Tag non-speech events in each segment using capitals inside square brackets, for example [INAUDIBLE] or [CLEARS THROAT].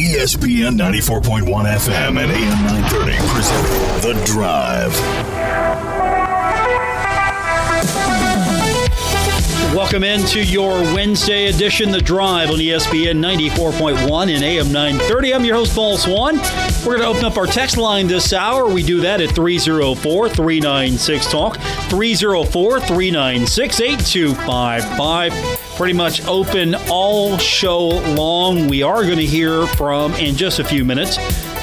ESPN 94.1 FM and AM 930 present The Drive. Welcome into your Wednesday edition, The Drive on ESPN 94.1 and AM 930. I'm your host, Paul Swann. We're going to open up our text line this hour. We do that at 304 396 Talk, 304 396 8255. Pretty much open all show long. We are going to hear from, in just a few minutes,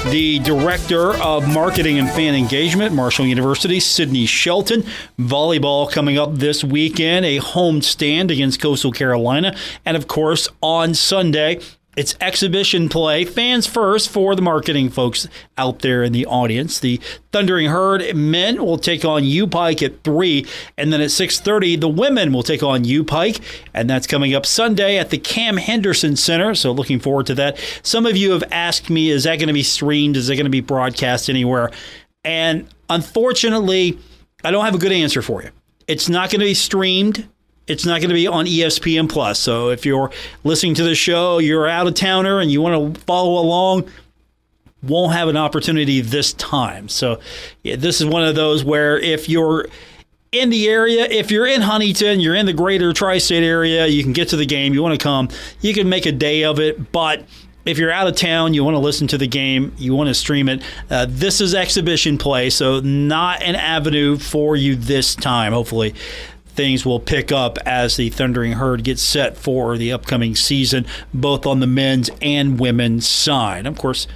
the Director of Marketing and Fan Engagement, Marshall University, Sydney Shelton. Volleyball coming up this weekend, a home stand against Coastal Carolina. And of course, on Sunday, it's exhibition play, fans first for the marketing folks out there in the audience. The Thundering Herd men will take on U Pike at three, and then at six thirty, the women will take on U Pike, and that's coming up Sunday at the Cam Henderson Center. So looking forward to that. Some of you have asked me, is that going to be streamed? Is it going to be broadcast anywhere? And unfortunately, I don't have a good answer for you. It's not going to be streamed it's not going to be on ESPN Plus. So if you're listening to the show, you're out of towner and you want to follow along, won't have an opportunity this time. So yeah, this is one of those where if you're in the area, if you're in Huntington, you're in the greater tri-state area, you can get to the game. You want to come, you can make a day of it, but if you're out of town, you want to listen to the game, you want to stream it. Uh, this is exhibition play, so not an avenue for you this time. Hopefully, things will pick up as the Thundering Herd gets set for the upcoming season, both on the men's and women's side. Of course,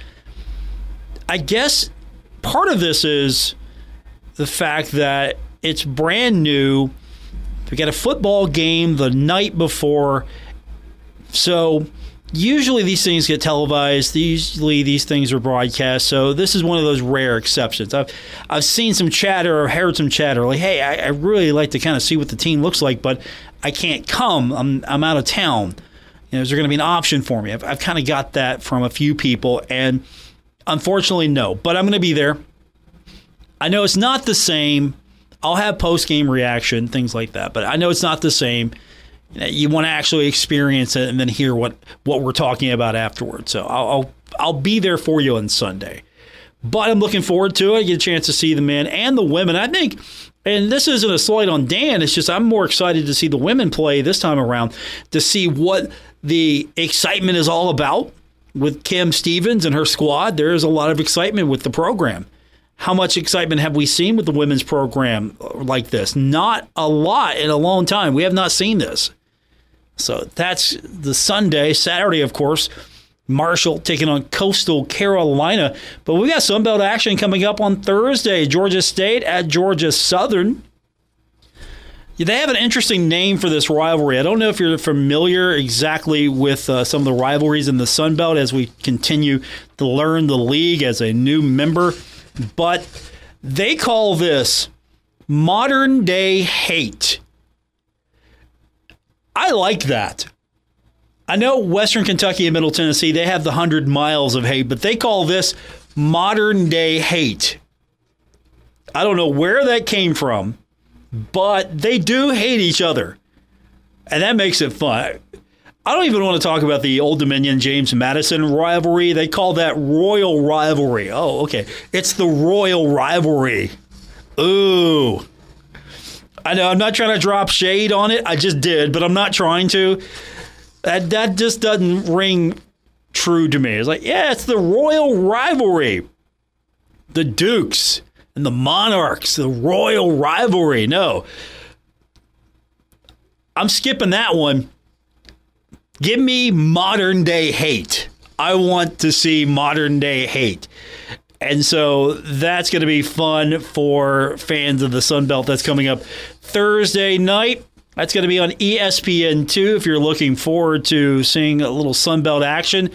I guess part of this is the fact that it's brand new. We got a football game the night before. So usually these things get televised. Usually these things are broadcast. So this is one of those rare exceptions. I've I've seen some chatter or heard some chatter like, "Hey, I, I really like to kind of see what the team looks like, but I can't come. I'm I'm out of town. You know, is there going to be an option for me?" I've, I've kind of got that from a few people, and unfortunately, no. But I'm going to be there. I know it's not the same. I'll have post game reaction, things like that, but I know it's not the same you want to actually experience it and then hear what what we're talking about afterwards. So I'll I'll, I'll be there for you on Sunday. But I'm looking forward to it. Get a chance to see the men and the women. I think, and this isn't a slight on Dan. It's just I'm more excited to see the women play this time around to see what the excitement is all about with Kim Stevens and her squad. There is a lot of excitement with the program. How much excitement have we seen with the women's program like this? Not a lot in a long time. We have not seen this. So that's the Sunday. Saturday, of course, Marshall taking on Coastal Carolina. But we got Sunbelt action coming up on Thursday. Georgia State at Georgia Southern. They have an interesting name for this rivalry. I don't know if you're familiar exactly with uh, some of the rivalries in the Sun Belt as we continue to learn the league as a new member, but they call this modern day hate. I like that. I know Western Kentucky and Middle Tennessee, they have the 100 miles of hate, but they call this modern day hate. I don't know where that came from, but they do hate each other. And that makes it fun. I don't even want to talk about the Old Dominion James Madison rivalry. They call that royal rivalry. Oh, okay. It's the royal rivalry. Ooh. I know I'm not trying to drop shade on it. I just did, but I'm not trying to. That that just doesn't ring true to me. It's like, yeah, it's the royal rivalry. The Dukes and the Monarchs, the royal rivalry. No. I'm skipping that one. Give me modern day hate. I want to see modern day hate. And so that's going to be fun for fans of the Sun Belt. That's coming up Thursday night. That's going to be on ESPN2 if you're looking forward to seeing a little Sun Belt action.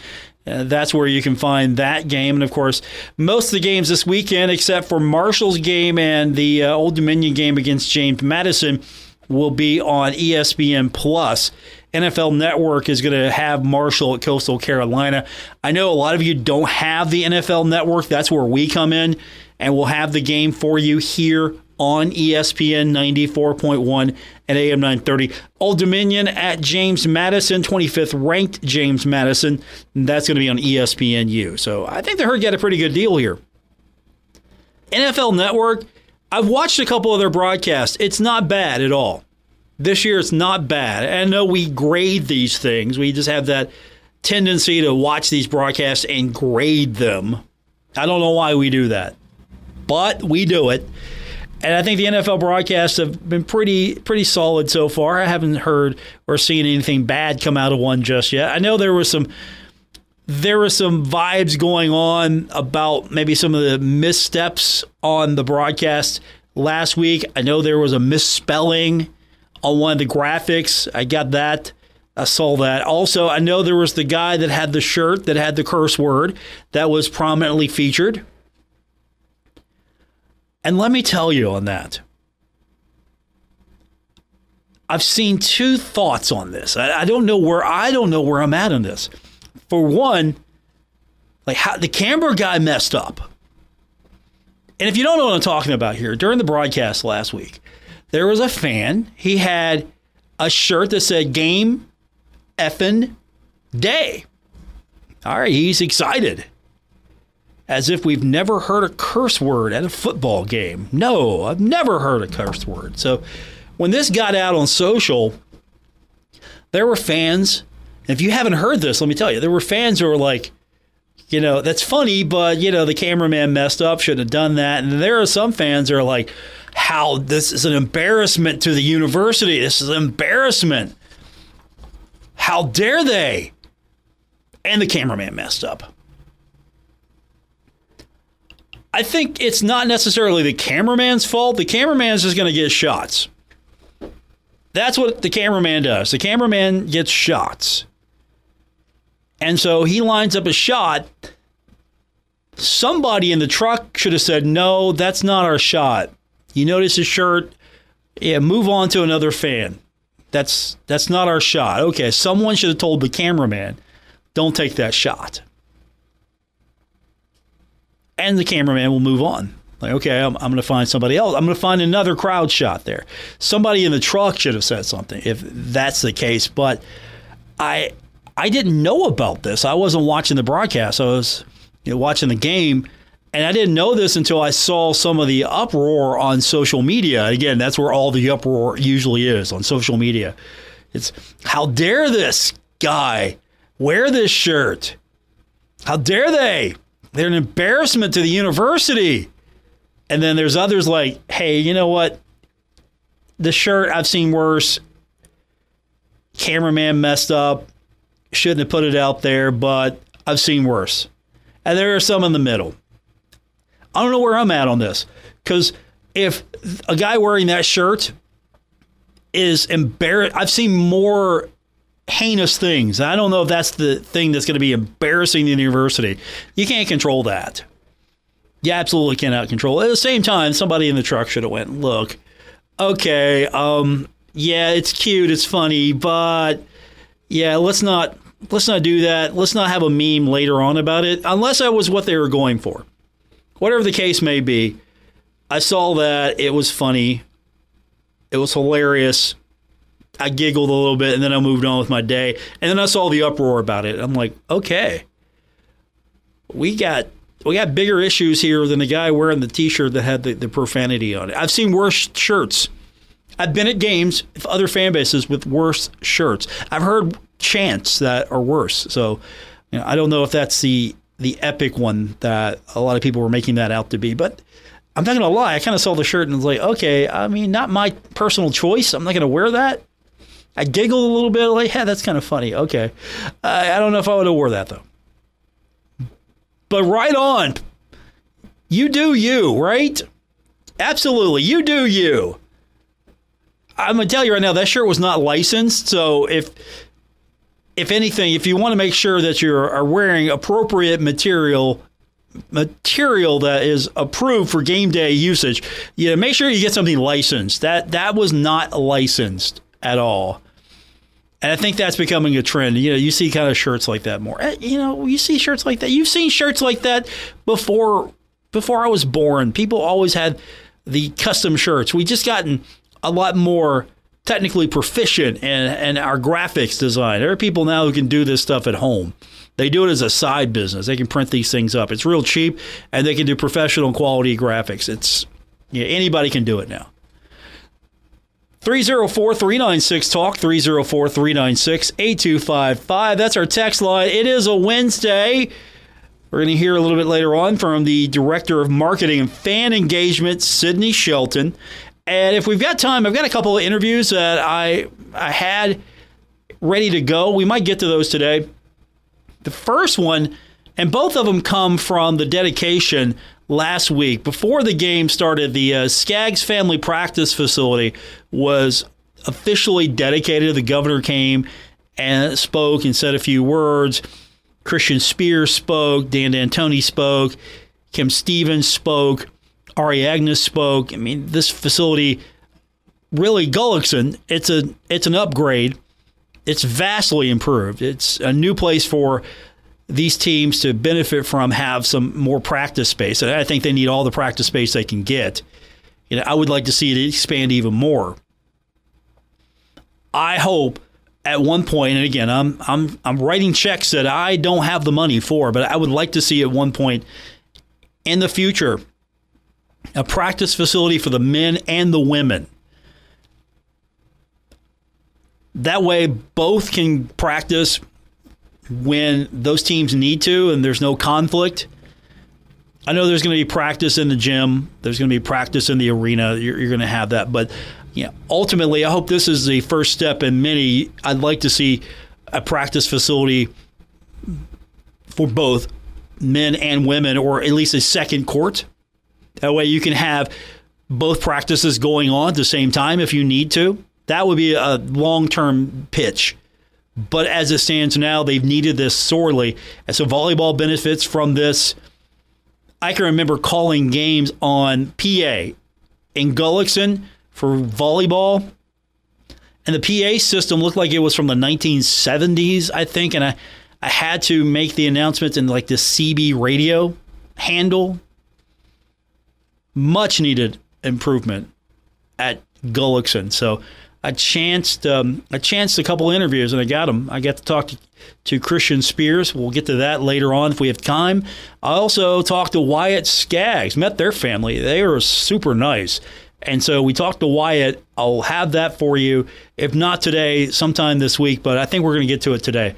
Uh, that's where you can find that game. And of course, most of the games this weekend, except for Marshall's game and the uh, Old Dominion game against James Madison, will be on ESPN Plus. NFL Network is going to have Marshall at Coastal Carolina. I know a lot of you don't have the NFL Network. That's where we come in, and we'll have the game for you here on ESPN 94.1 and AM 930. Old Dominion at James Madison, 25th ranked James Madison. That's going to be on ESPNU. So I think the Herd got a pretty good deal here. NFL Network, I've watched a couple of their broadcasts. It's not bad at all. This year, it's not bad. I know we grade these things. We just have that tendency to watch these broadcasts and grade them. I don't know why we do that, but we do it. And I think the NFL broadcasts have been pretty pretty solid so far. I haven't heard or seen anything bad come out of one just yet. I know there was some there were some vibes going on about maybe some of the missteps on the broadcast last week. I know there was a misspelling on one of the graphics. I got that. I saw that. Also, I know there was the guy that had the shirt that had the curse word that was prominently featured. And let me tell you on that. I've seen two thoughts on this. I, I don't know where I don't know where I'm at on this. For one, like how the camera guy messed up. And if you don't know what I'm talking about here, during the broadcast last week, there was a fan. He had a shirt that said game effing day. All right, he's excited. As if we've never heard a curse word at a football game. No, I've never heard a curse word. So when this got out on social, there were fans. If you haven't heard this, let me tell you, there were fans who were like, you know, that's funny, but, you know, the cameraman messed up, shouldn't have done that. And there are some fans who are like, how this is an embarrassment to the university. This is an embarrassment. How dare they? And the cameraman messed up. I think it's not necessarily the cameraman's fault. The cameraman's just going to get shots. That's what the cameraman does. The cameraman gets shots. And so he lines up a shot. Somebody in the truck should have said, No, that's not our shot. You notice his shirt? Yeah, move on to another fan. That's that's not our shot. Okay, someone should have told the cameraman, don't take that shot. And the cameraman will move on. Like, okay, I'm, I'm going to find somebody else. I'm going to find another crowd shot there. Somebody in the truck should have said something if that's the case. But I I didn't know about this. I wasn't watching the broadcast. I was you know, watching the game. And I didn't know this until I saw some of the uproar on social media. Again, that's where all the uproar usually is on social media. It's how dare this guy wear this shirt? How dare they? They're an embarrassment to the university. And then there's others like, hey, you know what? The shirt I've seen worse. Cameraman messed up. Shouldn't have put it out there, but I've seen worse. And there are some in the middle. I don't know where I'm at on this because if a guy wearing that shirt is embarrassed, I've seen more heinous things. I don't know if that's the thing that's going to be embarrassing the university. You can't control that. You absolutely cannot control. At the same time, somebody in the truck should have went, look, okay, um, yeah, it's cute, it's funny, but yeah, let's not let's not do that. Let's not have a meme later on about it, unless that was what they were going for. Whatever the case may be, I saw that it was funny. It was hilarious. I giggled a little bit and then I moved on with my day. And then I saw the uproar about it. I'm like, okay. We got we got bigger issues here than the guy wearing the t-shirt that had the, the profanity on it. I've seen worse shirts. I've been at games with other fan bases with worse shirts. I've heard chants that are worse. So you know, I don't know if that's the the epic one that a lot of people were making that out to be. But I'm not gonna lie, I kind of saw the shirt and was like, okay, I mean, not my personal choice. I'm not gonna wear that. I giggled a little bit, like, yeah, that's kind of funny. Okay, I, I don't know if I would have wore that though. But right on, you do you, right? Absolutely, you do you. I'm gonna tell you right now, that shirt was not licensed. So if if anything, if you want to make sure that you are wearing appropriate material, material that is approved for game day usage, you know, make sure you get something licensed. That that was not licensed at all. And I think that's becoming a trend. You know, you see kind of shirts like that more. Eh, you know, you see shirts like that. You've seen shirts like that before before I was born. People always had the custom shirts. We just gotten a lot more technically proficient in, in our graphics design. There are people now who can do this stuff at home. They do it as a side business. They can print these things up. It's real cheap, and they can do professional quality graphics. It's yeah, anybody can do it now. 304 396 Talk, 304 396 8255. That's our text line. It is a Wednesday. We're going to hear a little bit later on from the Director of Marketing and Fan Engagement, Sydney Shelton. And if we've got time, I've got a couple of interviews that I, I had ready to go. We might get to those today. The first one, and both of them come from the dedication last week. Before the game started, the uh, Skaggs Family Practice Facility was officially dedicated. The governor came and spoke and said a few words. Christian Spears spoke. Dan D'Antoni spoke. Kim Stevens spoke. Ari Agnes spoke. I mean, this facility really Gullickson. It's a it's an upgrade. It's vastly improved. It's a new place for these teams to benefit from have some more practice space. And I think they need all the practice space they can get. You know, I would like to see it expand even more. I hope at one point, and again, I'm I'm I'm writing checks that I don't have the money for, but I would like to see at one point in the future a practice facility for the men and the women. That way, both can practice when those teams need to and there's no conflict. I know there's going to be practice in the gym. There's going to be practice in the arena. You're, you're going to have that, but you know, ultimately, I hope this is the first step in many. I'd like to see a practice facility for both men and women, or at least a second court. That way, you can have both practices going on at the same time if you need to. That would be a long term pitch but as it stands now, they've needed this sorely. And so volleyball benefits from this. I can remember calling games on PA in Gullickson for volleyball. And the PA system looked like it was from the 1970s, I think. And I, I had to make the announcements in like the CB radio handle. Much needed improvement at Gullickson. So I chanced um, a couple interviews and I got them. I got to talk to, to Christian Spears. We'll get to that later on if we have time. I also talked to Wyatt Skaggs. Met their family. They are super nice. And so we talked to Wyatt. I'll have that for you. If not today, sometime this week, but I think we're going to get to it today.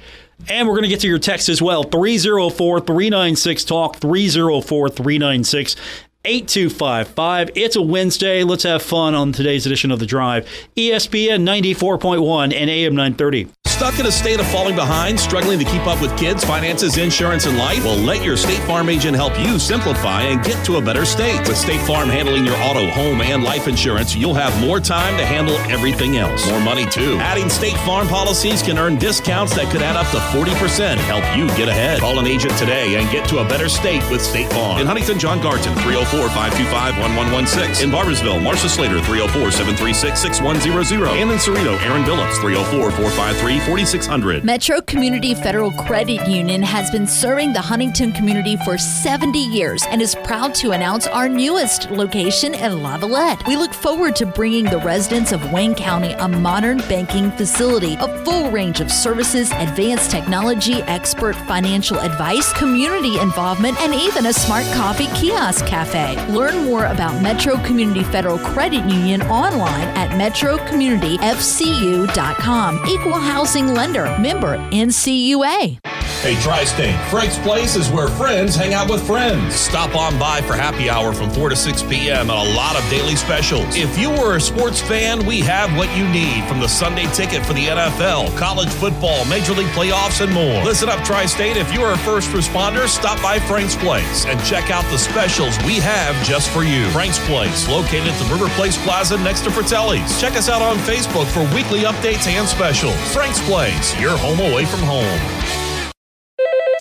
And we're going to get to your text as well 304 396 Talk, 304 396 8255. It's a Wednesday. Let's have fun on today's edition of The Drive. ESPN 94.1 and AM 930. Stuck in a state of falling behind, struggling to keep up with kids, finances, insurance, and life? Well, let your State Farm agent help you simplify and get to a better state. With State Farm handling your auto, home, and life insurance, you'll have more time to handle everything else. More money, too. Adding State Farm policies can earn discounts that could add up to 40%. Help you get ahead. Call an agent today and get to a better state with State Farm. In Huntington, John Garton, 304 525 1116. In Barboursville, Marcia Slater, 304 736 6100. And in Ceredo, Aaron Billups, 304 453 4600. Metro Community Federal Credit Union has been serving the Huntington community for 70 years and is proud to announce our newest location in Lavalette. We look forward to bringing the residents of Wayne County a modern banking facility, a full range of services, advanced technology, expert financial advice, community involvement, and even a smart coffee kiosk cafe. Learn more about Metro Community Federal Credit Union online at metrocommunityfcu.com. Equal housing lender, member NCUA. Hey, Tri State, Frank's Place is where friends hang out with friends. Stop on by for happy hour from 4 to 6 p.m. and a lot of daily specials. If you were a sports fan, we have what you need from the Sunday ticket for the NFL, college football, Major League playoffs, and more. Listen up, Tri State. If you are a first responder, stop by Frank's Place and check out the specials we have just for you. Frank's Place, located at the River Place Plaza next to Fratelli's. Check us out on Facebook for weekly updates and specials. Frank's Place, your home away from home.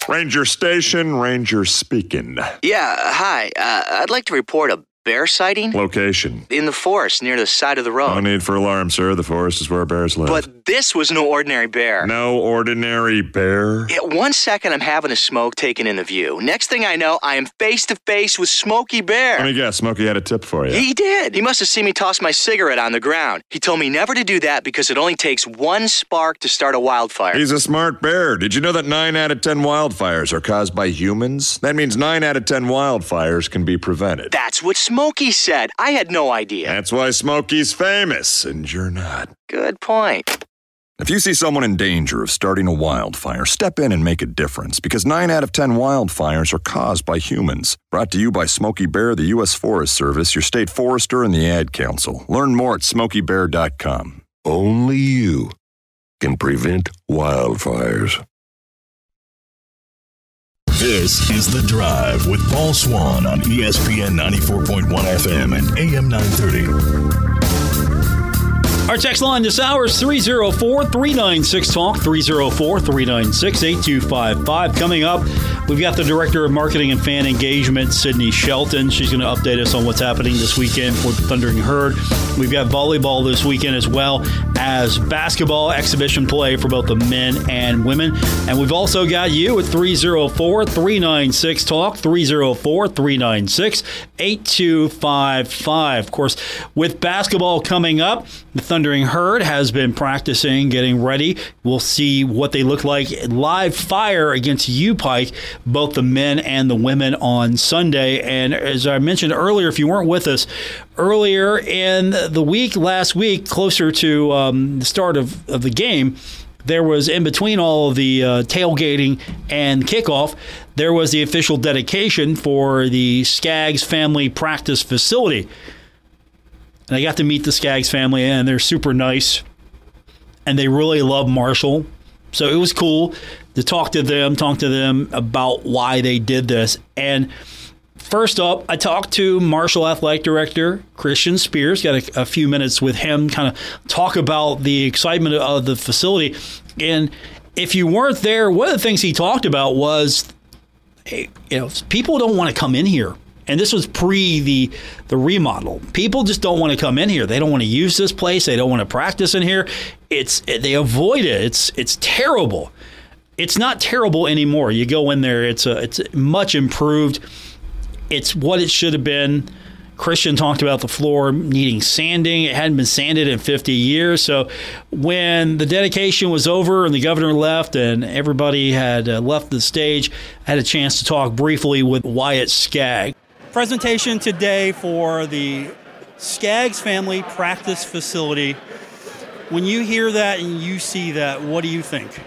Ranger Station, Ranger speaking. Yeah, hi. Uh, I'd like to report a bear sighting? Location. In the forest near the side of the road. No need for alarm, sir. The forest is where bears live. But this was no ordinary bear. no ordinary bear. Yeah, one second I'm having a smoke taken in the view. Next thing I know, I am face to face with Smokey Bear. Let me guess, Smokey had a tip for you. He did. He must have seen me toss my cigarette on the ground. He told me never to do that because it only takes one spark to start a wildfire. He's a smart bear. Did you know that 9 out of 10 wildfires are caused by humans? That means 9 out of 10 wildfires can be prevented. That's what Smokey said. I had no idea. That's why Smokey's famous, and you're not. Good point. If you see someone in danger of starting a wildfire, step in and make a difference because 9 out of 10 wildfires are caused by humans. Brought to you by Smokey Bear, the U.S. Forest Service, your state forester, and the Ad Council. Learn more at smokeybear.com. Only you can prevent wildfires. This is The Drive with Paul Swann on ESPN 94.1 FM and AM 930. Our text line this hour is 304 396 Talk, 304 396 8255. Coming up, we've got the Director of Marketing and Fan Engagement, Sydney Shelton. She's going to update us on what's happening this weekend for the Thundering Herd. We've got volleyball this weekend as well as basketball exhibition play for both the men and women. And we've also got you at 304 396 Talk, 304 396 8255. Of course, with basketball coming up, the Thundering Herd has been practicing, getting ready. We'll see what they look like live fire against U Pike, both the men and the women on Sunday. And as I mentioned earlier, if you weren't with us, earlier in the week, last week, closer to um, the start of, of the game, there was in between all of the uh, tailgating and kickoff, there was the official dedication for the Skaggs family practice facility. And I got to meet the Skaggs family, and they're super nice. And they really love Marshall. So it was cool to talk to them, talk to them about why they did this. And first up, I talked to Marshall Athletic Director Christian Spears. Got a, a few minutes with him, kind of talk about the excitement of the facility. And if you weren't there, one of the things he talked about was, hey, you know, people don't want to come in here and this was pre the the remodel. People just don't want to come in here. They don't want to use this place. They don't want to practice in here. It's they avoid it. It's it's terrible. It's not terrible anymore. You go in there. It's a it's much improved. It's what it should have been. Christian talked about the floor needing sanding. It hadn't been sanded in 50 years. So when the dedication was over and the governor left and everybody had uh, left the stage, I had a chance to talk briefly with Wyatt Skaggs presentation today for the Skaggs family practice facility. When you hear that and you see that, what do you think?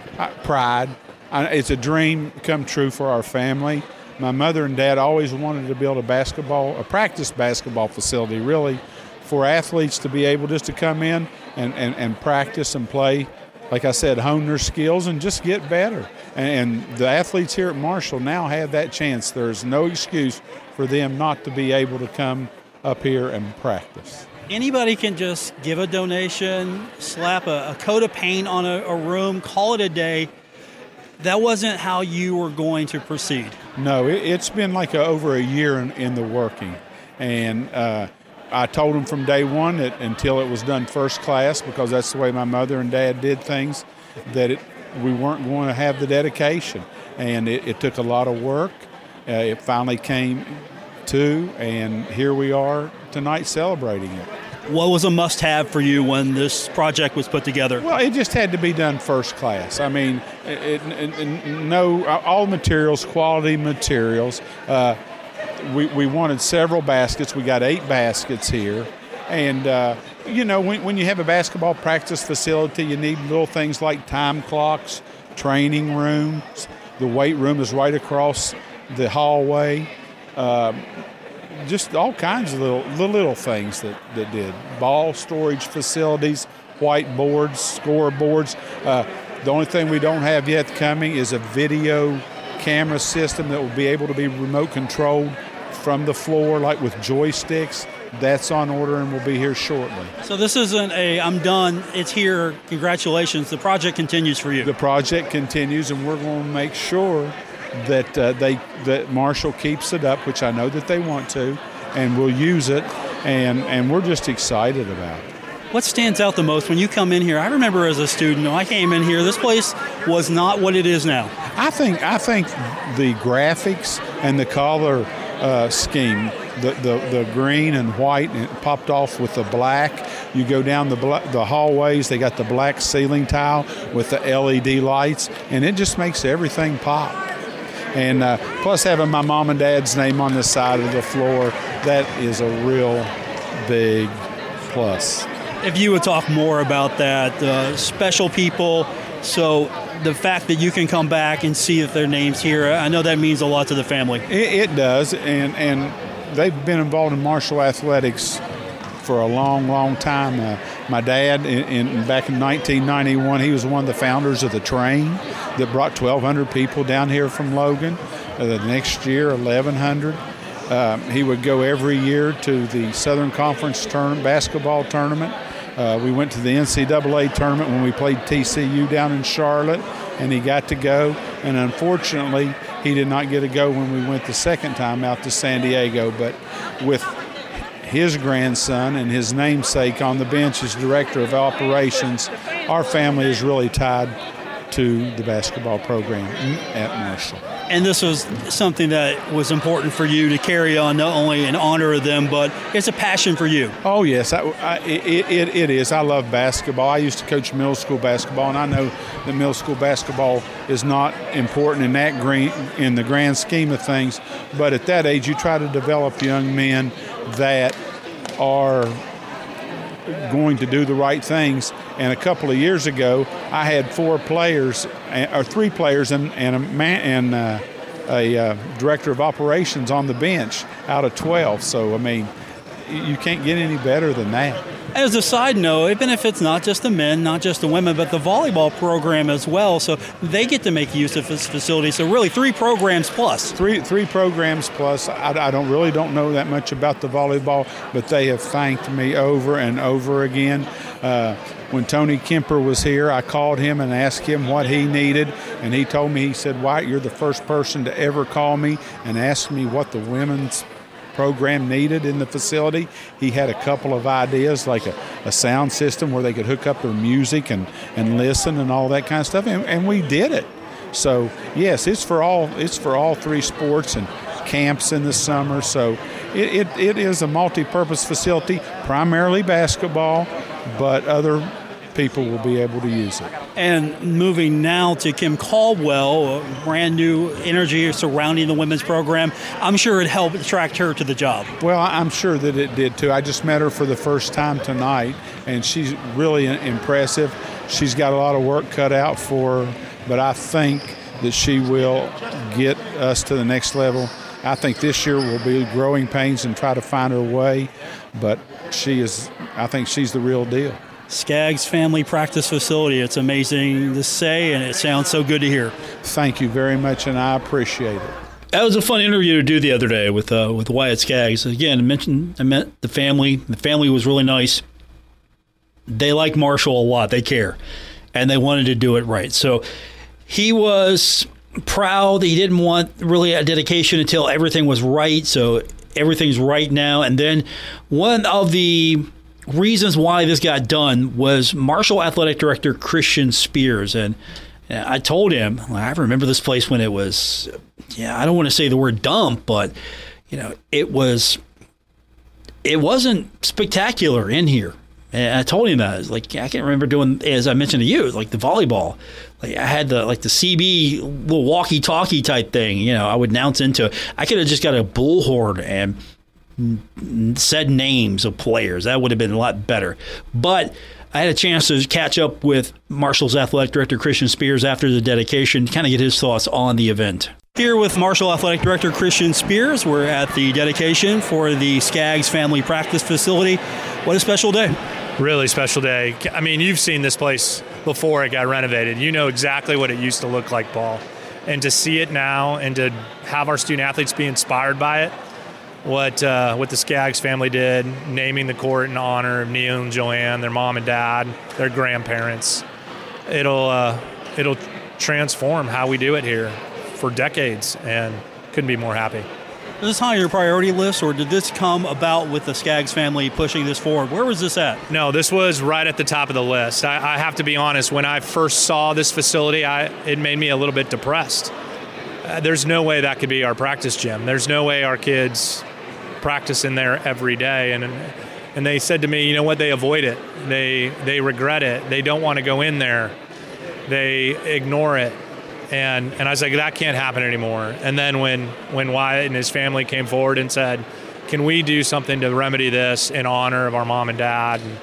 Pride. It's a dream come true for our family. My mother and dad always wanted to build a basketball, a practice basketball facility, really, for athletes to be able just to come in and, and, and practice and play. Like I said, hone their skills and just get better. And, and the athletes here at Marshall now have that chance. There's no excuse for them not to be able to come up here and practice. Anybody can just give a donation, slap a, a coat of paint on a, a, room, call it a day. That wasn't how you were going to proceed. No, it, has been like a, over a year in, in the working. And uh, I told them from day one that until it was done first class, because that's the way my mother and dad did things, that it, we weren't going to have the dedication. And it, it took a lot of work. Uh, it finally came to, and here we are tonight celebrating it. What was a must have for you when this project was put together? Well, it just had to be done first class. I mean, it, it, it, no, all materials, quality materials. Uh, we, we wanted several baskets. We got eight baskets here. And, uh, you know, when, when you have a basketball practice facility, you need little things like time clocks, training rooms. The weight room is right across the hallway. Uh, just all kinds of little little, little things that, that did. Ball storage facilities, whiteboards, scoreboards. Uh, the only thing we don't have yet coming is a video camera system that will be able to be remote controlled from the floor, like with joysticks. That's on order and will be here shortly. So this isn't a I'm done, it's here, congratulations. The project continues for you. The project continues and we're going to make sure that uh, they that Marshall keeps it up, which I know that they want to, and we'll use it, and and we're just excited about it. What stands out the most when you come in here? I remember as a student, I came in here. This place was not what it is now. I think I think the graphics and the color uh, scheme, the, the the green and white, and it popped off with the black. You go down the bla- the hallways. They got the black ceiling tile with the LED lights, and it just makes everything pop. And uh, plus, having my mom and dad's name on the side of the floor, that is a real big plus. If you would talk more about that, uh, special people. So the fact that you can come back and see that their names here, I know that means a lot to the family. It, it does, and and they've been involved in Marshall athletics for a long, long time. Uh, my dad, in, in, back in 1991, he was one of the founders of the train that brought 1,200 people down here from Logan. Uh, the next year, 1,100. Um, he would go every year to the Southern Conference tournament, basketball tournament. Uh, we went to the NCAA tournament when we played TCU down in Charlotte, and he got to go. And unfortunately, he did not get to go when we went the second time out to San Diego. But with his grandson and his namesake on the bench as director of operations, our family is really tied to the basketball program at Marshall. And this was something that was important for you to carry on, not only in honor of them, but it's a passion for you. Oh, yes, I, I, it, it, it is. I love basketball. I used to coach middle school basketball, and I know that middle school basketball is not important in that green, in the grand scheme of things. But at that age, you try to develop young men that are going to do the right things. And a couple of years ago, I had four players, or three players, and, and a man and uh, a uh, director of operations on the bench out of 12. So I mean, you can't get any better than that. As a side note, even if it's not just the men, not just the women, but the volleyball program as well, so they get to make use of this facility. So really, three programs plus. Three three programs plus. I, I don't really don't know that much about the volleyball, but they have thanked me over and over again. Uh, when Tony Kemper was here, I called him and asked him what he needed, and he told me he said, "Wyatt, you're the first person to ever call me and ask me what the women's program needed in the facility. He had a couple of ideas, like a, a sound system where they could hook up their music and, and listen and all that kind of stuff, and, and we did it. So yes, it's for all it's for all three sports and camps in the summer. So it, it, it is a multi-purpose facility, primarily basketball, but other people will be able to use it. And moving now to Kim Caldwell, brand new energy surrounding the women's program. I'm sure it helped attract her to the job. Well, I'm sure that it did too. I just met her for the first time tonight, and she's really impressive. She's got a lot of work cut out for her, but I think that she will get us to the next level. I think this year will be growing pains and try to find her way, but she is, I think she's the real deal. Skaggs Family Practice Facility. It's amazing to say, and it sounds so good to hear. Thank you very much, and I appreciate it. That was a fun interview to do the other day with uh, with Wyatt Skaggs. Again, I mentioned I met the family. The family was really nice. They like Marshall a lot. They care, and they wanted to do it right. So he was proud. He didn't want really a dedication until everything was right. So everything's right now. And then one of the reasons why this got done was Marshall Athletic Director Christian Spears. And uh, I told him, I remember this place when it was, yeah, I don't want to say the word dump, but, you know, it was, it wasn't spectacular in here. And I told him that. Was like I can't remember doing as I mentioned to you, like the volleyball. Like I had the like the CB little walkie-talkie type thing. You know, I would announce into. It. I could have just got a bullhorn and said names of players. That would have been a lot better. But I had a chance to catch up with Marshall's athletic director Christian Spears after the dedication, to kind of get his thoughts on the event. Here with Marshall Athletic Director Christian Spears, we're at the dedication for the Skaggs Family Practice Facility. What a special day! Really special day. I mean, you've seen this place before it got renovated. You know exactly what it used to look like, Paul. And to see it now and to have our student athletes be inspired by it, what uh, what the Skaggs family did, naming the court in honor of Neil and Joanne, their mom and dad, their grandparents. It'll uh, it'll transform how we do it here for decades, and couldn't be more happy. Is this high on your priority list, or did this come about with the Skaggs family pushing this forward? Where was this at? No, this was right at the top of the list. I, I have to be honest. When I first saw this facility, I, it made me a little bit depressed. Uh, there's no way that could be our practice gym. There's no way our kids practice in there every day. And and they said to me, you know what? They avoid it. They they regret it. They don't want to go in there. They ignore it and and I was like, that can't happen anymore. And then when when Wyatt and his family came forward and said, can we do something to remedy this in honor of our mom and dad? And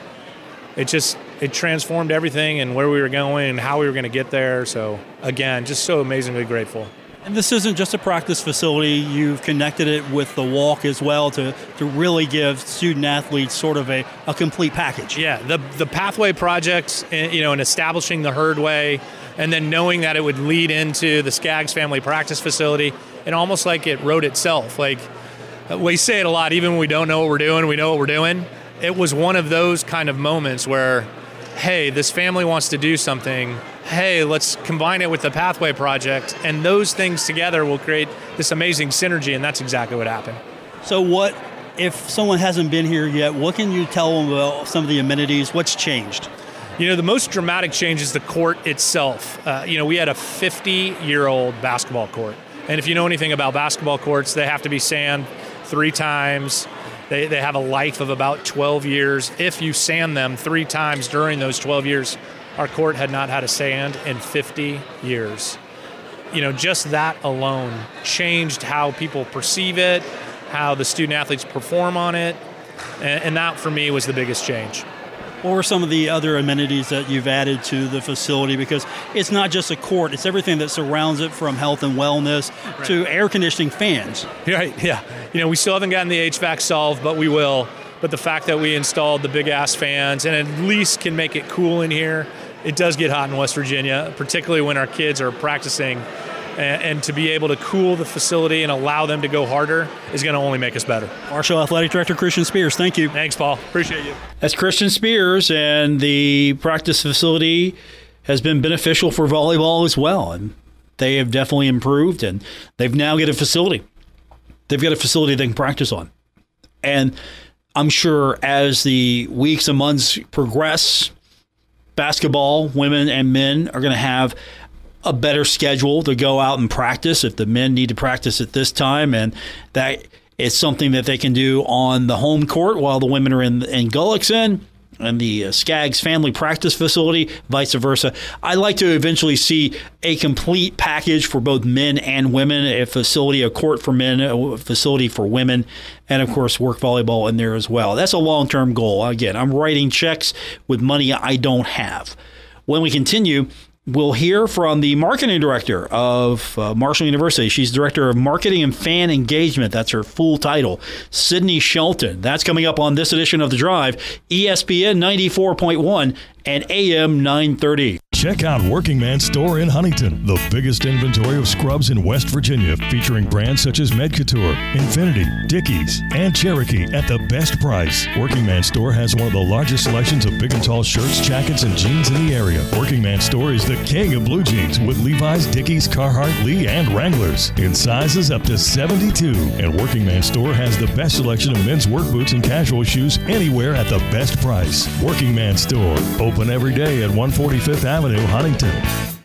it just it transformed everything and where we were going and how we were going to get there. So again, just so amazingly grateful. This isn't just a practice facility. You've connected it with the walk as well to, to really give student athletes sort of a, a complete package. Yeah, the the pathway project, eh, you know, and establishing the herdway, and then knowing that it would lead into the Skaggs family practice facility, and almost like it wrote itself. Like we say it a lot, even when we don't know what we're doing, we know what we're doing. It was one of those kind of moments where, hey, this family wants to do something. Hey, let's combine it with the Pathway Project, and those things together will create this amazing synergy, and that's exactly what happened. So, what if someone hasn't been here yet? What can you tell them about some of the amenities? What's changed? You know, the most dramatic change is the court itself. Uh, you know, we had a 50 year old basketball court. And if you know anything about basketball courts, they have to be sand three times. They, they have a life of about 12 years. If you sand them three times during those 12 years, our court had not had a sand in 50 years. You know, just that alone changed how people perceive it, how the student athletes perform on it. And, and that for me was the biggest change. What were some of the other amenities that you've added to the facility? Because it's not just a court, it's everything that surrounds it from health and wellness right. to air conditioning fans. Right, [LAUGHS] yeah. You know, we still haven't gotten the HVAC solved, but we will. But the fact that we installed the big ass fans and at least can make it cool in here, it does get hot in West Virginia, particularly when our kids are practicing and, and, to be able to cool the facility and allow them to go harder is going to only make us better. Marshall Athletic Director Christian Spears, thank you. Thanks, Paul. Appreciate you. That's Christian Spears, and the practice facility has been beneficial for volleyball as well, and they have definitely improved, and they've now got a facility. They've got a facility they can practice on, and I'm sure as the weeks and months progress, basketball, women and men, are going to have a better schedule to go out and practice if the men need to practice at this time, and that is something that they can do on the home court while the women are in in Gullickson and the uh, Skaggs family practice facility, vice versa. I'd like to eventually see a complete package for both men and women, a facility, a court for men, a facility for women, and of course, work volleyball in there as well. That's a long term goal. Again, I'm writing checks with money I don't have. When we continue, we'll hear from the marketing director of uh, Marshall University. She's director of marketing and fan engagement. That's her full title, Sydney Shelton. That's coming up on this edition of The Drive, ESPN 94.1 and AM 930. Check out Working Man Store in Huntington, the biggest inventory of scrubs in West Virginia, featuring brands such as Medcouture, Infinity, Dickies, and Cherokee at the best price. Working Man Store has one of the largest selections of big and tall shirts, jackets, and jeans in the area. Working Man Store is the king of blue jeans with Levi's, Dickies, Carhartt, Lee, and Wranglers in sizes up to 72. And Working Man Store has the best selection of men's work boots and casual shoes anywhere at the best price. Working Man Store, open every day at 145th Avenue, Huntington.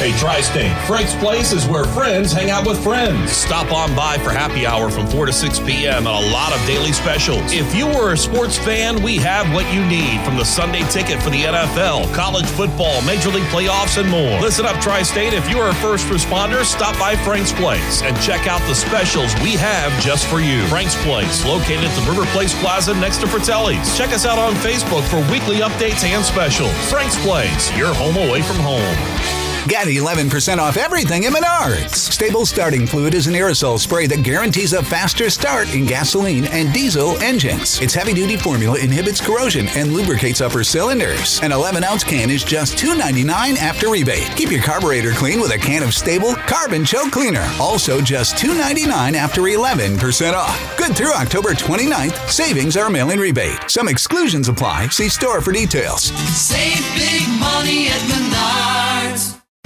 Hey, Tri State, Frank's Place is where friends hang out with friends. Stop on by for happy hour from 4 to 6 p.m. and a lot of daily specials. If you are a sports fan, we have what you need from the Sunday ticket for the NFL, college football, Major League playoffs, and more. Listen up, Tri State. If you are a first responder, stop by Frank's Place and check out the specials we have just for you. Frank's Place, located at the River Place Plaza next to Fratelli's. Check us out on Facebook for weekly updates and specials. Frank's Place, your home away from home. Get 11% off everything at Menards. STA-BIL Starting Fluid is an aerosol spray that guarantees a faster start in gasoline and diesel engines. Its heavy duty formula inhibits corrosion and lubricates upper cylinders. An 11 ounce can is just $2.99 after rebate. Keep your carburetor clean with a can of STA-BIL Carbon Choke Cleaner. Also just $2.99 after 11% off. Good through October 29th. Savings are mail in rebate. Some exclusions apply. See store for details. Save big money at Menards.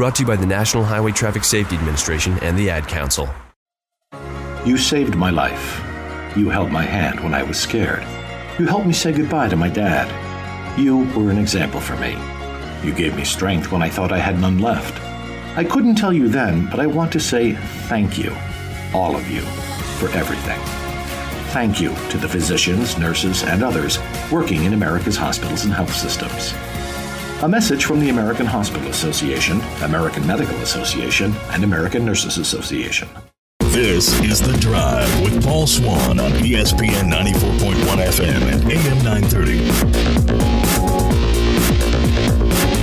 Brought to you by the National Highway Traffic Safety Administration and the Ad Council. You saved my life. You held my hand when I was scared. You helped me say goodbye to my dad. You were an example for me. You gave me strength when I thought I had none left. I couldn't tell you then, but I want to say thank you, all of you, for everything. Thank you to the physicians, nurses, and others working in America's hospitals and health systems. A message from the American Hospital Association, American Medical Association, and American Nurses Association. This is The Drive with Paul Swann on ESPN 94.1 FM and AM 930.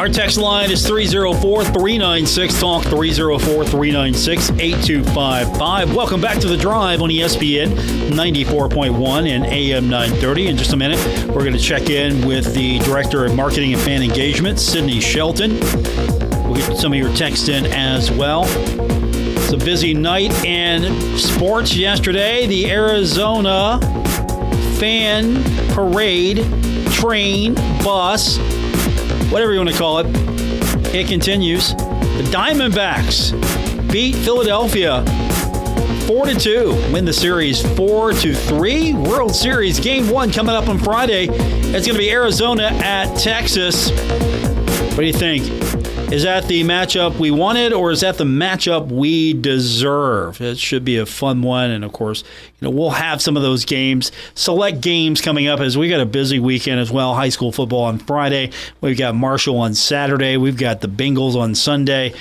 Our text line is 304 396 Talk 304 396 8255. Welcome back to the drive on ESPN 94.1 and AM 930. In just a minute, we're going to check in with the Director of Marketing and Fan Engagement, Sydney Shelton. We'll get some of your text in as well. It's a busy night in sports yesterday. The Arizona fan parade, train, bus, whatever you want to call it, it continues. The Diamondbacks beat Philadelphia 4 to 2, win the series 4 to 3. World Series game 1 coming up on Friday. It's going to be Arizona at Texas. What do you think? Is that the matchup we wanted, or is that the matchup we deserve? It should be a fun one, and of course, you know we'll have some of those games, select games coming up as we got a busy weekend as well. High school football on Friday, we've got Marshall on Saturday, we've got the Bengals on Sunday.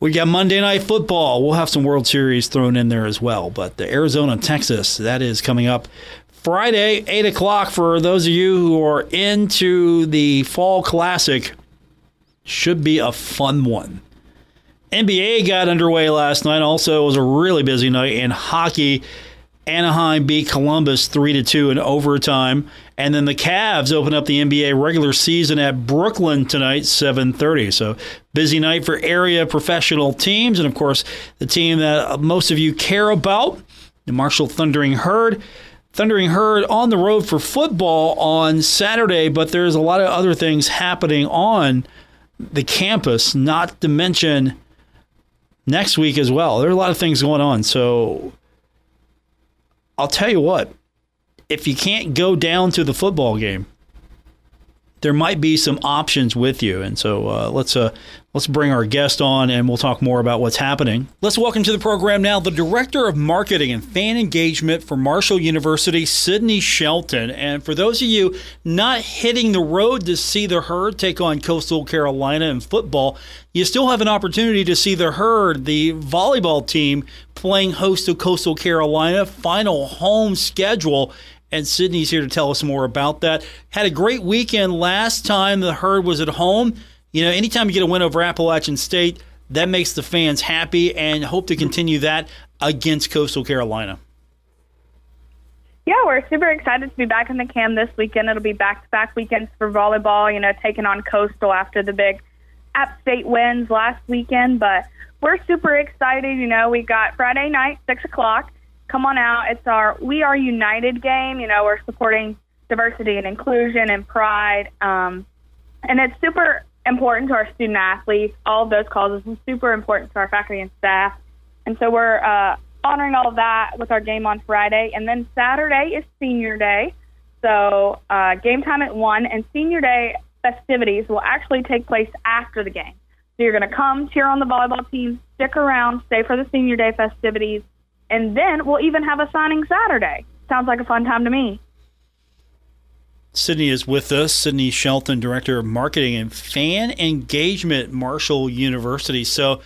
We got Monday Night Football. We'll have some World Series thrown in there as well. But the Arizona Texas, that is coming up Friday, 8 o'clock for those of you who are into the Fall Classic should be a fun one. NBA got underway last night. Also, it was a really busy night in hockey. Anaheim beat Columbus 3 to 2 in overtime. And then the Cavs open up the NBA regular season at Brooklyn tonight, 7:30. So, busy night for area professional teams and of course, the team that most of you care about, the Marshall Thundering Herd. Thundering Herd on the road for football on Saturday, but there's a lot of other things happening on the campus, not to mention next week as well. There are a lot of things going on. So I'll tell you what, if you can't go down to the football game, there might be some options with you. And so uh, let's uh, let's bring our guest on, and we'll talk more about what's happening. Let's welcome to the program now the director of marketing and fan engagement for Marshall University, Sydney Shelton. And for those of you not hitting the road to see the herd take on Coastal Carolina in football, you still have an opportunity to see the herd, the volleyball team, playing host to Coastal Carolina, final home schedule and Sydney's here to tell us more about that. Had a great weekend last time the herd was at home. You know, anytime you get a win over Appalachian State, that makes the fans happy and hope to continue that against Coastal Carolina. Yeah, we're super excited to be back in the cam this weekend. It'll be back to back weekends for volleyball, you know, taking on Coastal after the big App State wins last weekend. But we're super excited. You know, we got Friday night, 6 o'clock come on out. It's our We Are United game. You know, we're supporting diversity and inclusion and pride. Um, and it's super important to our student athletes. All of those causes are super important to our faculty and staff. And so we're uh, honoring all of that with our game on Friday. And then Saturday is senior day. So uh, game time at 1 and senior day festivities will actually take place after the game. So you're going to come cheer on the volleyball team, stick around, stay for the senior day festivities, and then we'll even have a signing Saturday. Sounds like a fun time to me. Sydney is with us. Sydney Shelton, Director of Marketing and Fan Engagement, Marshall University. So,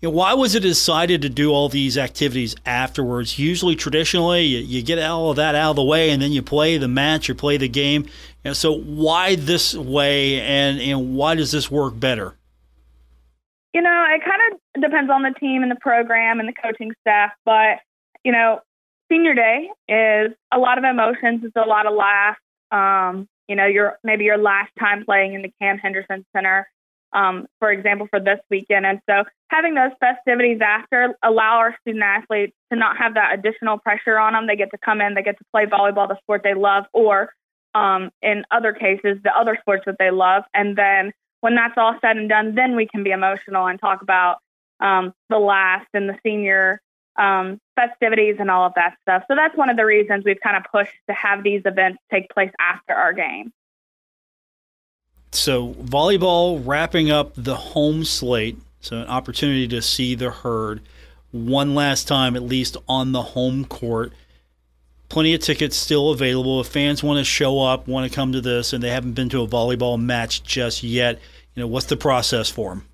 you know, why was it decided to do all these activities afterwards? Usually, traditionally, you, you, get all of that out of the way and then you play the match or play the game. You know, so, why this way and, and why does this work better? You know, it kind of depends on the team and the program and the coaching staff. But, you know, senior day is a lot of emotions. It's a lot of laughs. Um, you know, your maybe your last time playing in the Cam Henderson Center, um, for example, for this weekend. And so having those festivities after allow our student athletes to not have that additional pressure on them. They get to come in, they get to play volleyball, the sport they love, or um, in other cases, the other sports that they love. And then when that's all said and done, then we can be emotional and talk about um, the last and the senior um, festivities and all of that stuff. So that's one of the reasons we've kind of pushed to have these events take place after our game. So, volleyball wrapping up the home slate. So, an opportunity to see the herd one last time, at least on the home court. Plenty of tickets still available. If fans want to show up, want to come to this, and they haven't been to a volleyball match just yet, you know, what's the process for them?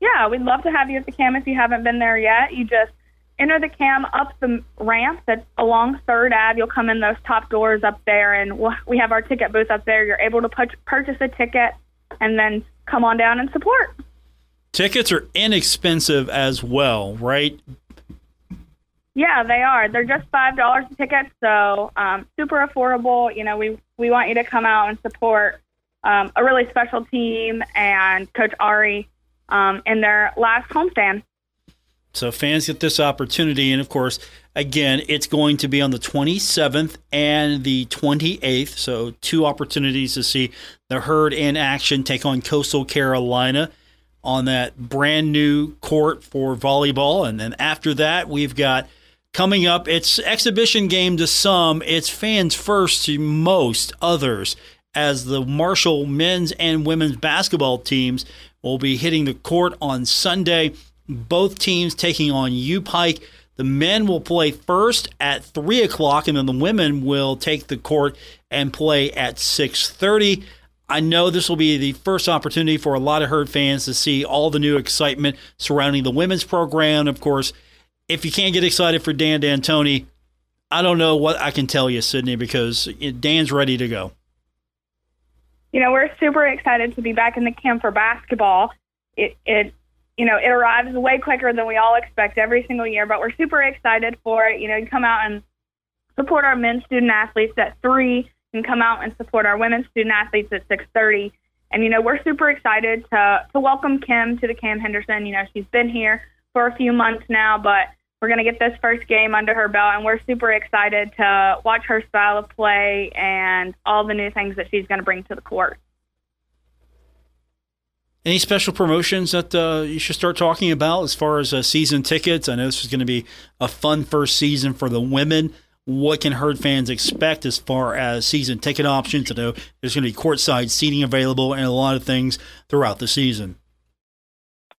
Yeah, we'd love to have you at the cam if you haven't been there yet. You just enter the cam up the ramp that's along Third Ave. You'll come in those top doors up there, and we'll, we have our ticket booth up there. You're able to put, purchase a ticket and then come on down and support. Tickets are inexpensive as well, right? Yeah, they are. They're just five dollars a ticket, so um, super affordable. You know, we we want you to come out and support um, a really special team and Coach Ari um, in their last homestand. So fans get this opportunity, and of course, again, it's going to be on the 27th and the 28th. So two opportunities to see the herd in action take on Coastal Carolina on that brand new court for volleyball, and then after that, we've got coming up. It's exhibition game to some, it's fans first to most others. As the Marshall men's and women's basketball teams will be hitting the court on Sunday. Both teams taking on UPike. The men will play first at three o'clock, and then the women will take the court and play at six thirty. I know this will be the first opportunity for a lot of Herd fans to see all the new excitement surrounding the women's program. Of course, if you can't get excited for Dan D'Antoni, I don't know what I can tell you, Sydney, because Dan's ready to go you know, we're super excited to be back in the camp for basketball. It, it, you know, it arrives way quicker than we all expect every single year, but we're super excited for it. You know, you come out and support our men's student athletes at three, and come out and support our women's student athletes at six thirty. And you know, we're super excited to to welcome Kim to the Cam Henderson. You know, she's been here for a few months now, but we're going to get this first game under her belt, and we're super excited to watch her style of play and all the new things that she's going to bring to the court. Any special promotions that uh, you should start talking about as far as uh, season tickets? I know this is going to be a fun first season for the women. What can Herd fans expect as far as season ticket options? I know there's going to be courtside seating available and a lot of things throughout the season.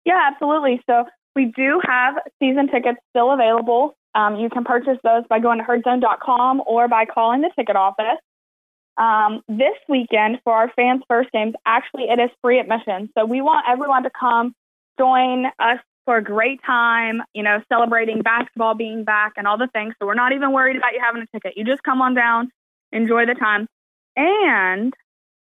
Yeah, absolutely. So we do have season tickets still available. Um, you can purchase those by going to herdzone.com or by calling the ticket office. Um, this weekend for our fans' first games, actually, it is free admission. So we want everyone to come join us for a great time, you know, celebrating basketball being back and all the things. So we're not even worried about you having a ticket. You just come on down, enjoy the time. And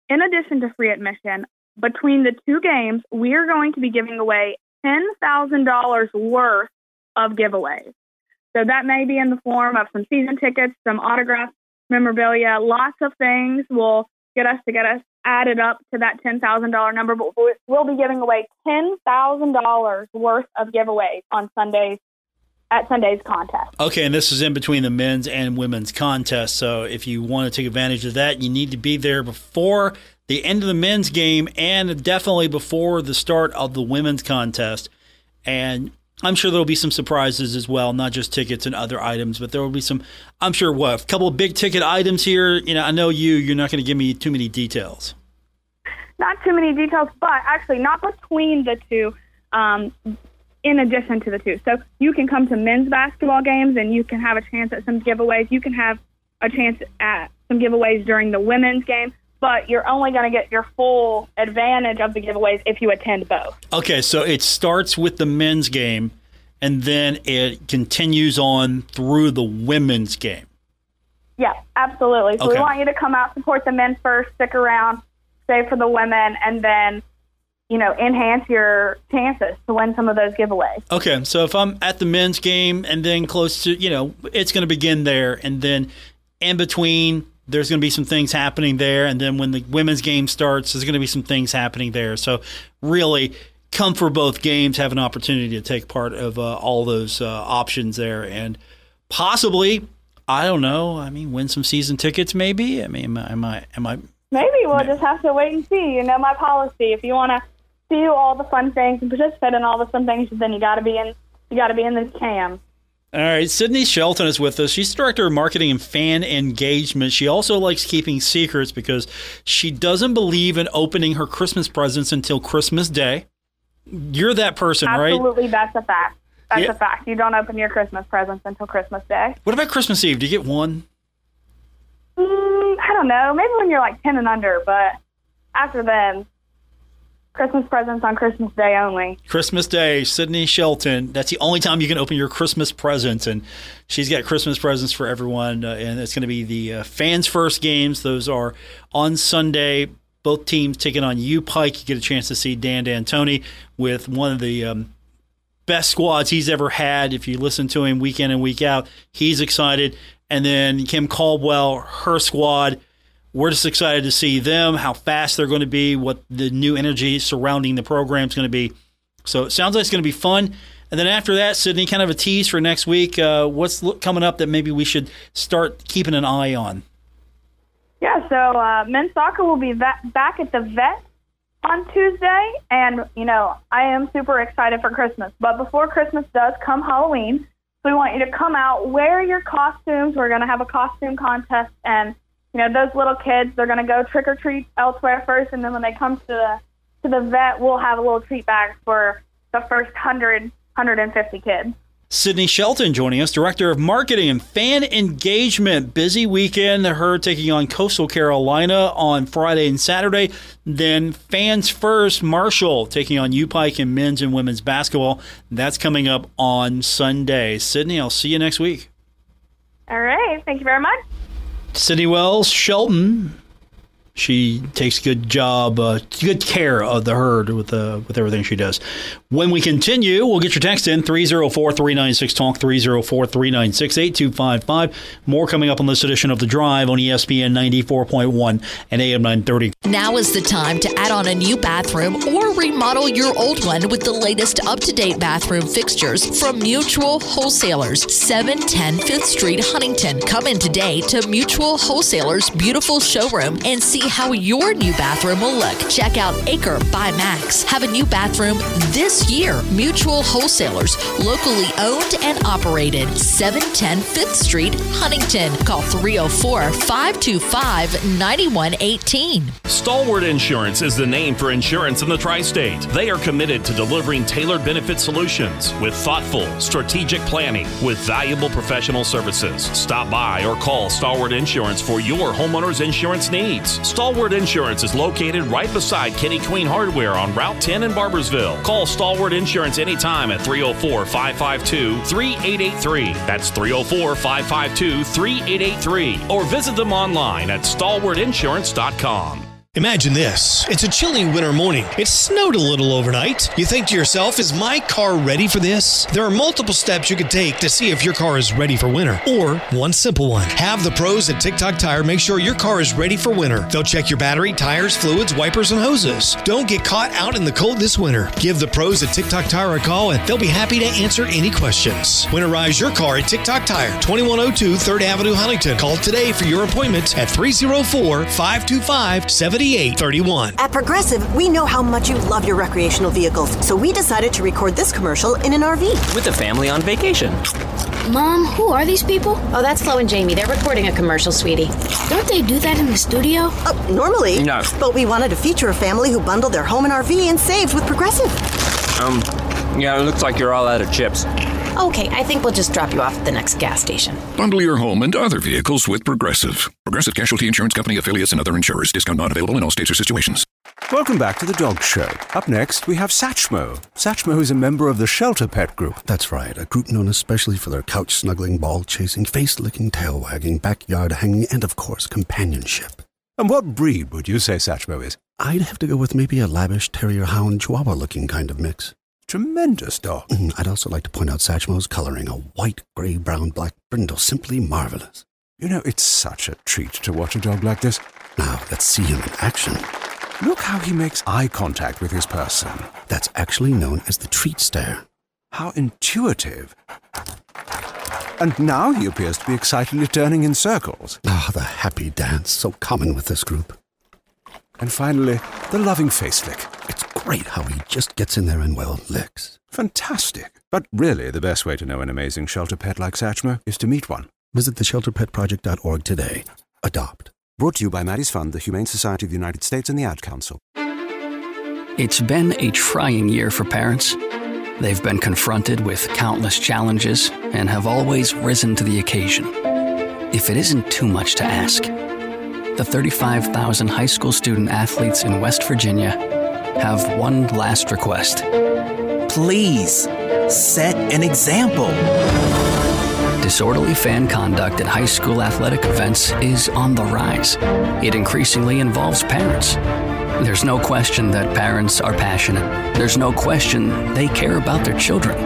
in addition to free admission, between the two games, we are going to be giving away $10,000 worth of giveaways. So that may be in the form of some season tickets, some autographs, memorabilia, lots of things will get us to get us added up to that $10,000 number. But we'll be giving away $10,000 worth of giveaways on Sundays at Sunday's contest. Okay, and this is in between the men's and women's contest. So if you want to take advantage of that, you need to be there before the end of the men's game and definitely before the start of the women's contest. And I'm sure there'll be some surprises as well, not just tickets and other items, but there will be some. I'm sure what a couple of big ticket items here. You know, I know you. You're not going to give me too many details. Not too many details, but actually not between the two. Um, in addition to the two, so you can come to men's basketball games and you can have a chance at some giveaways. You can have a chance at some giveaways during the women's game but you're only going to get your full advantage of the giveaways if you attend both. Okay, so it starts with the men's game and then it continues on through the women's game. Yeah, absolutely. So Okay. we want you to come out, support the men first, stick around, stay for the women, and then, you know, enhance your chances to win some of those giveaways. Okay, so if I'm at the men's game and then close to, you know, it's going to begin there, and then in between, there's going to be some things happening there, and then when the women's game starts, there's going to be some things happening there. So really, come for both games, have an opportunity to take part of uh, all those uh, options there, and possibly, I don't know, I mean, win some season tickets, maybe. I mean, am I, am I, am I Maybe we'll just have to wait and see. You know, my policy. If you want to see all the fun things and participate in all the fun things, then you got to be in. You got to be in this cam. All right, Sydney Shelton is with us. She's director of marketing and fan engagement. She also likes keeping secrets because she doesn't believe in opening her Christmas presents until Christmas Day. You're that person, right? Absolutely, that's a fact. That's Yeah. a fact. You don't open your Christmas presents until Christmas Day. What about Christmas Eve? Do you get one? Mm, I don't know. Maybe when you're like ten and under, but after then, Christmas presents on Christmas Day only. Christmas Day, Sydney Shelton. That's the only time you can open your Christmas presents, and she's got Christmas presents for everyone. Uh, and it's going to be the uh, fans' first games. Those are on Sunday. Both teams taking on UPike. You get a chance to see Dan D'Antoni with one of the um, best squads he's ever had. If you listen to him week in and week out, he's excited. And then Kim Caldwell, her squad. We're just excited to see them, how fast they're going to be, what the new energy surrounding the program is going to be. So it sounds like it's going to be fun. And then after that, Sydney, kind of a tease for next week. Uh, what's coming up that maybe we should start keeping an eye on? Yeah, so uh, men's soccer will be va- back at the vet on Tuesday, and you know I am super excited for Christmas. But before Christmas does come Halloween, so we want you to come out, wear your costumes. We're going to have a costume contest, and you know those little kids they're going to go trick or treat elsewhere first, and then when they come to the to the vet, we'll have a little treat bag for the first 100, 150 kids. Sydney Shelton joining us, Director of Marketing and Fan Engagement. Busy weekend. Her taking on Coastal Carolina on Friday and Saturday. Then Fans First, Marshall taking on UPike Pike in men's and women's basketball. That's coming up on Sunday. Sydney, I'll see you next week. All right, thank you very much. Sydney Wells, Shelton. She takes good job, uh, good care of the herd with uh, with everything she does. When we continue, we'll get your text in 304-396-TALK, 304-396-8255. More coming up on this edition of The Drive on ESPN 94.1 and AM 930. Now is the time to add on a new bathroom or remodel your old one with the latest up to date bathroom fixtures from Mutual Wholesalers, 710 5th Street, Huntington. Come in today to Mutual Wholesalers' beautiful showroom and see how your new bathroom will look. Check out Aker by MAAX. Have a new bathroom this year. Mutual Wholesalers, locally owned and operated. 710 5th Street, Huntington. Call 304 525 9118. Stalwart Insurance is the name for insurance in the tri state. They are committed to delivering tailored benefit solutions with thoughtful, strategic planning with valuable professional services. Stop by or call Stalwart Insurance for your homeowner's insurance needs. Stalwart Insurance is located right beside Kenny Queen Hardware on Route 10 in Barboursville. Call Stalwart Insurance anytime at 304 552 3883. That's 304 552 3883. Or visit them online at stalwartinsurance.com. Imagine this. It's a chilly winter morning. It snowed a little overnight. You think to yourself, is my car ready for this? There are multiple steps you could take to see if your car is ready for winter. Or one simple one. Have the pros at TikTok Tire make sure your car is ready for winter. They'll check your battery, tires, fluids, wipers, and hoses. Don't get caught out in the cold this winter. Give the pros at TikTok Tire a call and they'll be happy to answer any questions. Winterize your car at TikTok Tire, 2102 3rd Avenue, Huntington. Call today for your appointment at 304 525 7831. At Progressive, we know how much you love your recreational vehicles, so we decided to record this commercial in an RV. With a family on vacation. Mom, who are these people? Oh, that's Flo and Jamie. They're recording a commercial, sweetie. Don't they do that in the studio? Uh, normally. No. But we wanted to feature a family who bundled their home and RV and saved with Progressive. Um, yeah, it looks like you're all out of chips. Okay, I think we'll just drop you off at the next gas station. Bundle your home and other vehicles with Progressive. Progressive Casualty Insurance Company affiliates and other insurers. Discount not available in all states or situations. Welcome back to the Dog Show. Up next, we have Satchmo. Satchmo is a member of the Shelter Pet Group. That's right, a group known especially for their couch snuggling, ball chasing, face licking, tail wagging, backyard hanging, and of course, companionship. And what breed would you say Satchmo is? I'd have to go with maybe a lavish terrier hound chihuahua looking kind of mix. Tremendous dog. Mm, [CLEARS THROAT] I'd also like to point out Satchmo's coloring, a white, gray, brown, black brindle, simply marvelous. You know, it's such a treat to watch a dog like this. Now, let's see him in action. Look how he makes eye contact with his person. That's actually known as the treat stare. How intuitive. And now he appears to be excitedly turning in circles. Ah, the happy dance, so common with this group. And finally, the loving face lick. It's great how he just gets in there and, well, licks. Fantastic. But really, the best way to know an amazing shelter pet like Satchmo is to meet one. Visit theshelterpetproject.org today. Adopt. Brought to you by Maddie's Fund, the Humane Society of the United States, and the Ad Council. It's been a trying year for parents. They've been confronted with countless challenges and have always risen to the occasion. If it isn't too much to ask, the 35,000 high school student athletes in West Virginia have one last request. Please set an example. Disorderly fan conduct at high school athletic events is on the rise. It increasingly involves parents. There's no question that parents are passionate. There's no question they care about their children.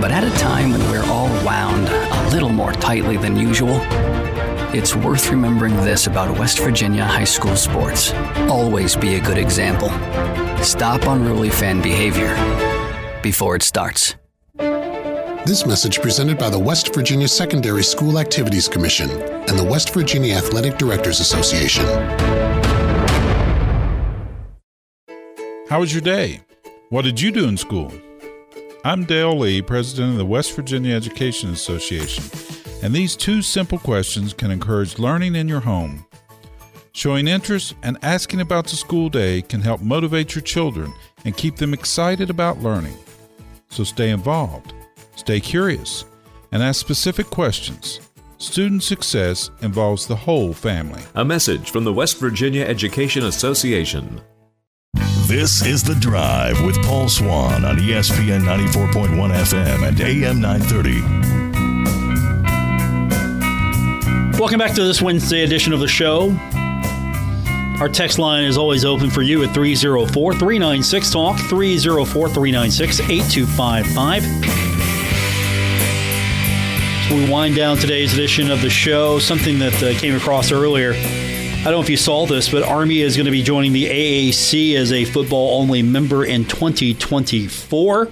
But at a time when we're all wound a little more tightly than usual, it's worth remembering this about West Virginia high school sports. Always be a good example. Stop unruly fan behavior before it starts. This message presented by the West Virginia Secondary School Activities Commission and the West Virginia Athletic Directors Association. How was your day? What did you do in school? I'm Dale Lee, president of the West Virginia Education Association, and these two simple questions can encourage learning in your home. Showing interest and asking about the school day can help motivate your children and keep them excited about learning. So stay involved, stay curious, and ask specific questions. Student success involves the whole family. A message from the West Virginia Education Association. This is The Drive with Paul Swann on ESPN 94.1 FM and AM 930. Welcome back to this Wednesday edition of the show. Our text line is always open for you at 304 396 Talk, 304 396 8255. We wind down today's edition of the show. Something that uh, came across earlier. I don't know if you saw this, but Army is going to be joining the AAC as a football only member in 2024.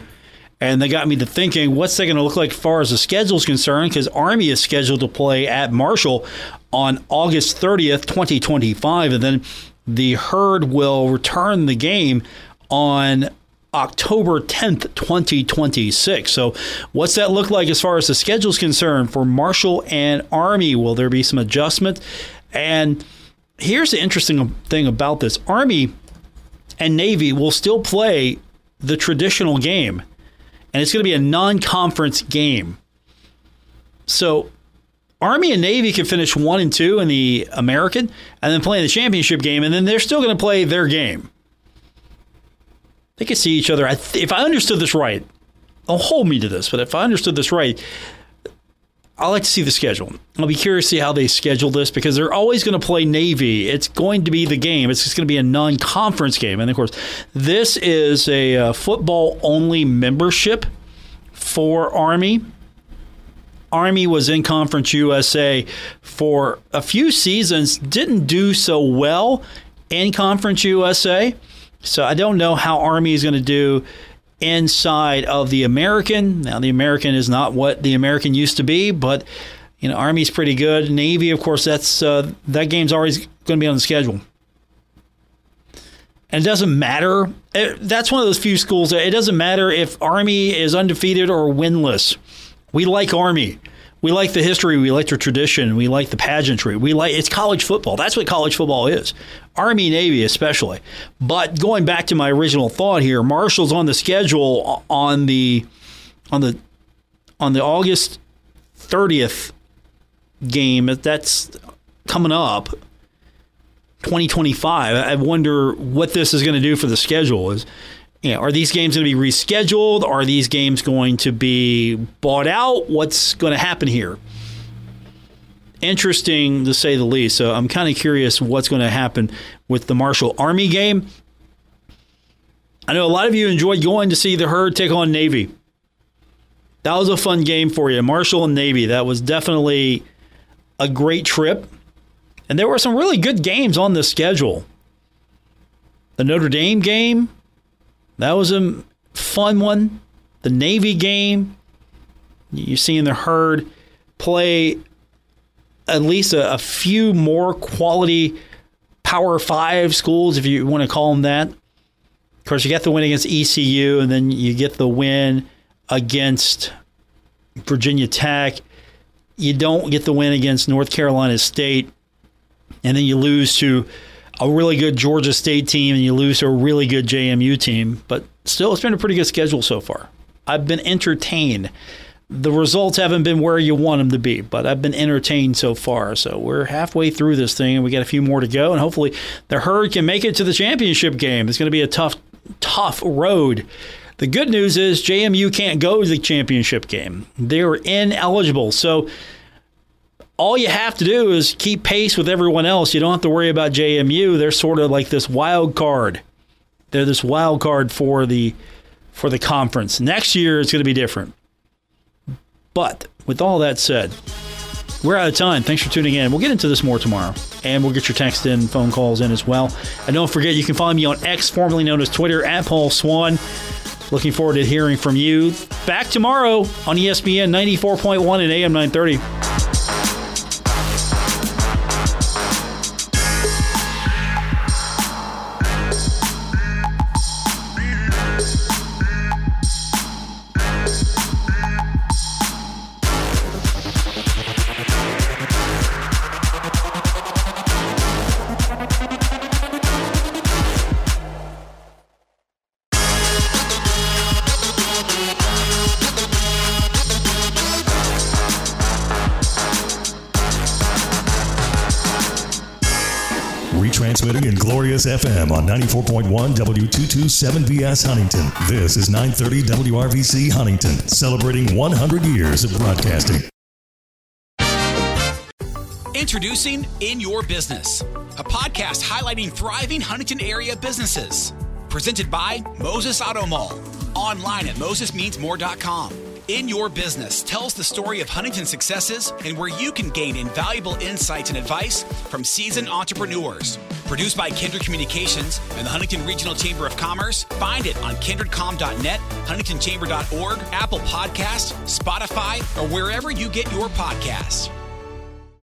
And they got me to thinking, what's that going to look like as far as the schedule is concerned? Because Army is scheduled to play at Marshall on August 30th, 2025, and then the herd will return the game on October 10th, 2026. So, what's that look like as far as the schedule is concerned for Marshall and Army? Will there be some adjustment? And here's the interesting thing about this Army and Navy will still play the traditional game, and it's going to be a non conference game. So, Army and Navy can finish one and two in the American and then play in the championship game, and then they're still going to play their game. They can see each other. If I understood this right, don't hold me to this, but if I understood this right, I like to see the schedule. I'll be curious to see how they schedule this because they're always going to play Navy. It's going to be the game. It's just going to be a non-conference game, and of course, this is a uh, football-only membership for Army. Army was in Conference USA for a few seasons, didn't do so well in Conference USA. So I don't know how Army is going to do inside of the American. Now, the American is not what the American used to be, but you know, Army's pretty good. Navy, of course, that's uh, that game's always going to be on the schedule. And it doesn't matter. It, that's one of those few schools that it doesn't matter if Army is undefeated or winless. We like Army. We like the history. We like the tradition. We like the pageantry. We like it's college football. That's what college football is. Army Navy especially. But going back to my original thought here, Marshall's on the schedule on the on the on the August 30th game. That's coming up 2025. I wonder what this is going to do for the schedule. Is you know, are these games going to be rescheduled? Are these games going to be bought out? What's going to happen here? Interesting to say the least. So I'm kind of curious what's going to happen with the Marshall Army game. I know a lot of you enjoyed going to see the herd take on Navy. That was a fun game for you. Marshall and Navy. That was definitely a great trip. And there were some really good games on the schedule. The Notre Dame game, that was a fun one. The Navy game, you're seeing the herd play at least a, a few more quality Power Five schools, if you want to call them that. Of course, you get the win against ECU, and then you get the win against Virginia Tech. You don't get the win against North Carolina State, and then you lose to a really good Georgia State team and you lose to a really good JMU team. But still, it's been a pretty good schedule so far. I've been entertained. The results haven't been where you want them to be, but I've been entertained so far. So we're halfway through this thing, and we got a few more to go. And hopefully, the herd can make it to the championship game. It's going to be a tough, tough road. The good news is JMU can't go to the championship game. They're ineligible. So all you have to do is keep pace with everyone else. You don't have to worry about JMU. They're sort of like this wild card. They're this wild card for the for the conference. Next year it's going to be different. But with all that said, we're out of time. Thanks for tuning in. We'll get into this more tomorrow. And we'll get your text in, phone calls in as well. And don't forget, you can find me on X, formerly known as Twitter, at Paul Swann. Looking forward to hearing from you. Back tomorrow on ESPN 94.1 and AM 930. On 94.1 W227BS Huntington. This is 930 WRVC Huntington, celebrating 100 years of broadcasting. Introducing In Your Business, a podcast highlighting thriving Huntington area businesses. Presented by Moses Auto Mall. Online at mosesmeansmore.com. In Your Business tells the story of Huntington successes and where you can gain invaluable insights and advice from seasoned entrepreneurs. Produced by Kindred Communications and the Huntington Regional Chamber of Commerce, find it on kindredcom.net, huntingtonchamber.org, Apple Podcasts, Spotify, or wherever you get your podcasts.